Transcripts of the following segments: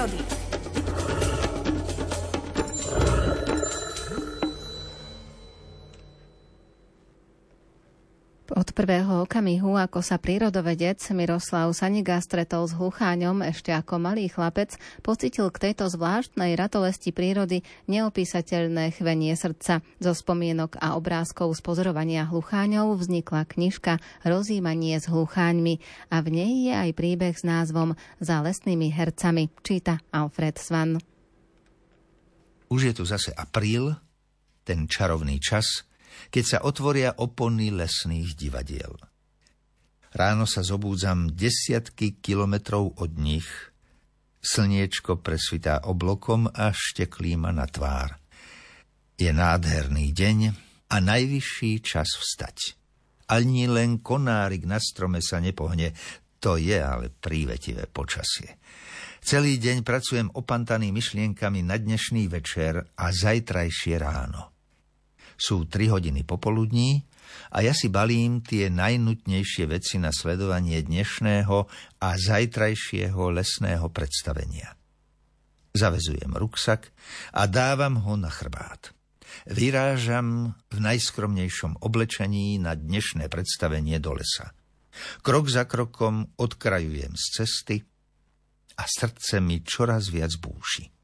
prírody. Prvého okamihu, ako sa prírodovedec Miroslav Saniga stretol s hlucháňom ešte ako malý chlapec, pocitil k tejto zvláštnej ratolesti prírody neopísateľné chvenie srdca. Zo spomienok a obrázkov z pozorovania hlucháňov vznikla knižka Rozímanie s hlucháňmi a v nej je aj príbeh s názvom Za lesnými hercami, číta Alfred Svan. Už je tu zase apríl, ten čarovný čas – keď sa otvoria opony lesných divadiel. Ráno sa zobúdzam desiatky kilometrov od nich. Slniečko presvitá oblokom a šteklí ma na tvár. Je nádherný deň a najvyšší čas vstať. Ani len konárik na strome sa nepohne, to je ale prívetivé počasie. Celý deň pracujem opantaný myšlienkami na dnešný večer a zajtrajšie ráno. Sú tri hodiny popoludní a ja si balím tie najnutnejšie veci na sledovanie dnešného a zajtrajšieho lesného predstavenia. Zavezujem ruksak a dávam ho na chrbát. Vyrážam v najskromnejšom oblečení na dnešné predstavenie do lesa. Krok za krokom odkrajujem z cesty a srdce mi čoraz viac búši.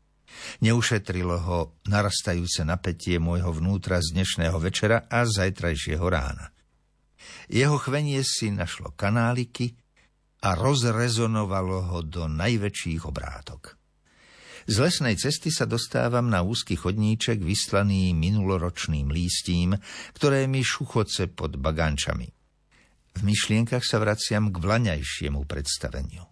Neušetrilo ho narastajúce napätie môjho vnútra z dnešného večera a zajtrajšieho rána. Jeho chvenie si našlo kanáliky a rozrezonovalo ho do najväčších obrátok. Z lesnej cesty sa dostávam na úzky chodníček vyslaný minuloročným lístím, ktoré mi šuchoce pod bagančami. V myšlienkach sa vraciam k vlaňajšiemu predstaveniu.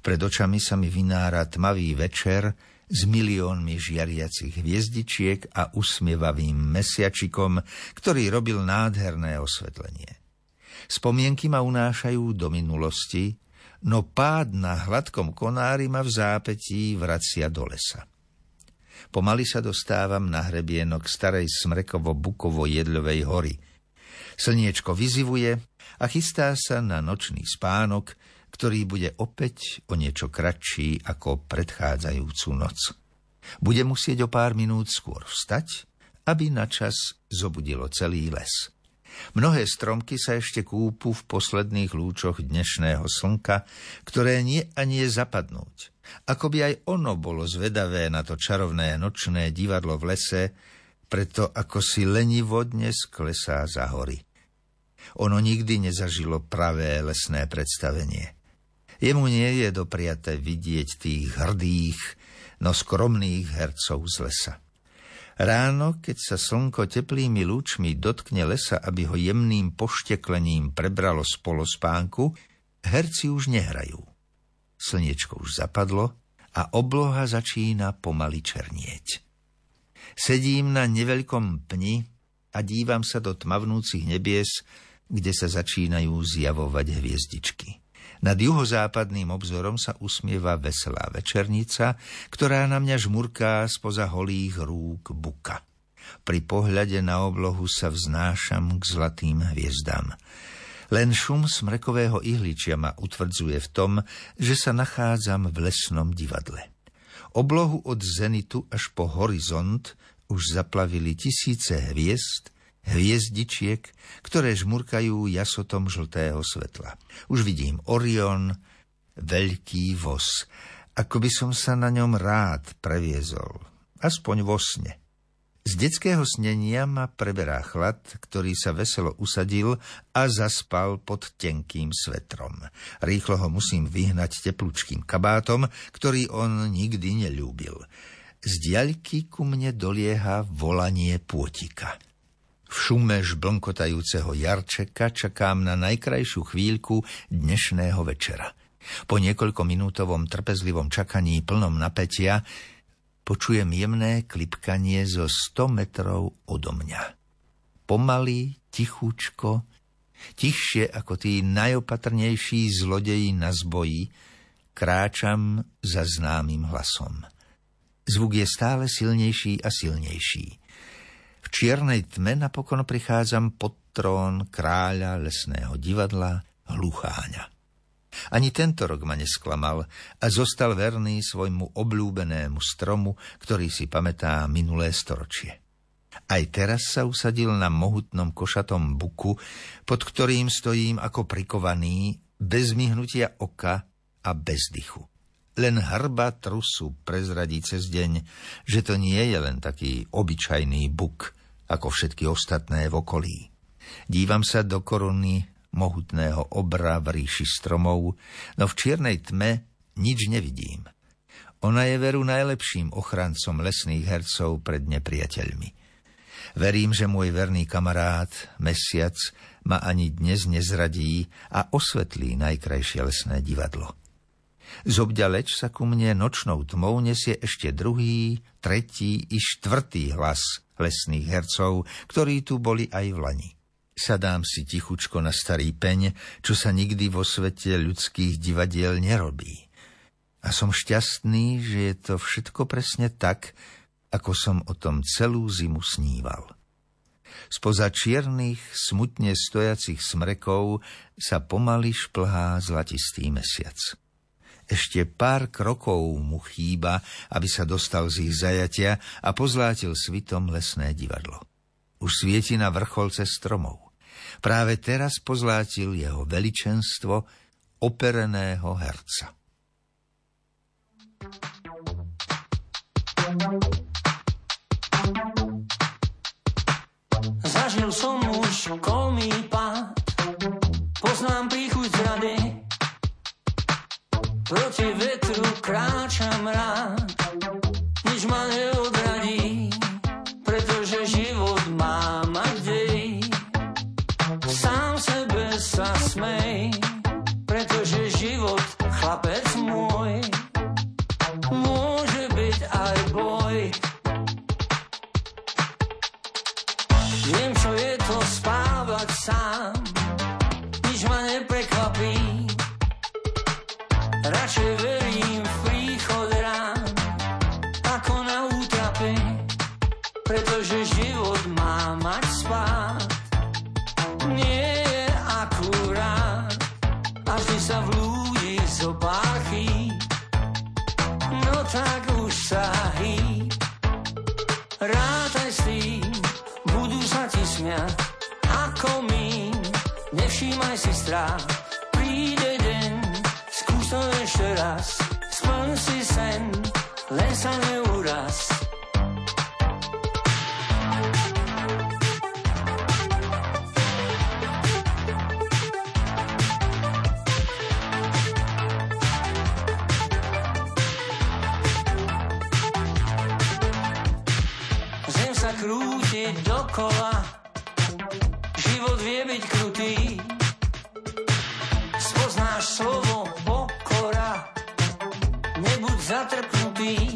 Pred očami sa mi vynára tmavý večer, s miliónmi žiariacich hviezdičiek a usmievavým mesiačikom, ktorý robil nádherné osvetlenie. Spomienky ma unášajú do minulosti, no pád na hladkom konári ma v zápetí vracia do lesa. Pomaly sa dostávam na hrebienok starej smrekovo-bukovo-jedľovej hory. Slniečko vyzivuje a chystá sa na nočný spánok, ktorý bude opäť o niečo kratší ako predchádzajúcu noc. Bude musieť o pár minút skôr vstať, aby na čas zobudilo celý les. Mnohé stromky sa ešte kúpu v posledných lúčoch dnešného slnka, ktoré nie a nie zapadnúť. Ako by aj ono bolo zvedavé na to čarovné nočné divadlo v lese, preto ako si lenivo dnes klesá za hory. Ono nikdy nezažilo pravé lesné predstavenie. Jemu nie je dopriaté vidieť tých hrdých, no skromných hercov z lesa. Ráno, keď sa slnko teplými lúčmi dotkne lesa, aby ho jemným pošteklením prebralo z polospánku, herci už nehrajú. Slniečko už zapadlo a obloha začína pomaly černieť. Sedím na neveľkom pni a dívam sa do tmavnúcich nebies, kde sa začínajú zjavovať hviezdičky. Nad juhozápadným obzorom sa usmieva veselá večernica, ktorá na mňa žmurká spoza holých rúk buka. Pri pohľade na oblohu sa vznášam k zlatým hviezdám. Len šum smrekového ihličia ma utvrdzuje v tom, že sa nachádzam v lesnom divadle. Oblohu od zenitu až po horizont už zaplavili tisíce hviezd, hviezdičiek, ktoré žmurkajú jasotom žltého svetla. Už vidím Orion, veľký voz, ako by som sa na ňom rád previezol, aspoň vo sne. Z detského snenia ma preberá chlad, ktorý sa veselo usadil a zaspal pod tenkým svetrom. Rýchlo ho musím vyhnať teplúčkým kabátom, ktorý on nikdy nelúbil. Z diaľky ku mne dolieha volanie pôtika. V šume žblnkotajúceho jarčeka čakám na najkrajšiu chvíľku dnešného večera. Po niekoľkominútovom trpezlivom čakaní plnom napätia počujem jemné klipkanie zo 100 metrov odo mňa. Pomaly, tichúčko, tichšie ako tí najopatrnejší zlodeji na zboji, kráčam za známym hlasom. Zvuk je stále silnejší a silnejší čiernej tme napokon prichádzam pod trón kráľa lesného divadla Hlucháňa. Ani tento rok ma nesklamal a zostal verný svojmu obľúbenému stromu, ktorý si pamätá minulé storočie. Aj teraz sa usadil na mohutnom košatom buku, pod ktorým stojím ako prikovaný, bez myhnutia oka a bez dychu. Len hrba trusu prezradí cez deň, že to nie je len taký obyčajný buk, ako všetky ostatné v okolí. Dívam sa do koruny mohutného obra v ríši stromov, no v čiernej tme nič nevidím. Ona je veru najlepším ochrancom lesných hercov pred nepriateľmi. Verím, že môj verný kamarát, mesiac, ma ani dnes nezradí a osvetlí najkrajšie lesné divadlo. Zobďaleč sa ku mne nočnou tmou nesie ešte druhý, tretí i štvrtý hlas lesných hercov, ktorí tu boli aj v Lani. Sadám si tichučko na starý peň, čo sa nikdy vo svete ľudských divadiel nerobí. A som šťastný, že je to všetko presne tak, ako som o tom celú zimu sníval. Spoza čiernych, smutne stojacich smrekov sa pomaly šplhá zlatistý mesiac. Ešte pár krokov mu chýba, aby sa dostal z ich zajatia a pozlátil svitom lesné divadlo. Už svieti na vrcholce stromov. Práve teraz pozlátil jeho veličenstvo opereného herca. Zažil som už kolmý pád, poznám Proti vetru kráčam rád, pretože život má mať spát. Nie je akurát, a vždy sa vlúdi zo páchy, no tak už sa hýb. Rátaj s tým, budú sa ti smiať, ako my, nevšímaj si strach, príde to ešte raz, splň si sen, len sa neuraz. Dokola, život vie byť krutý, spoznáš slovo zatrpnutý,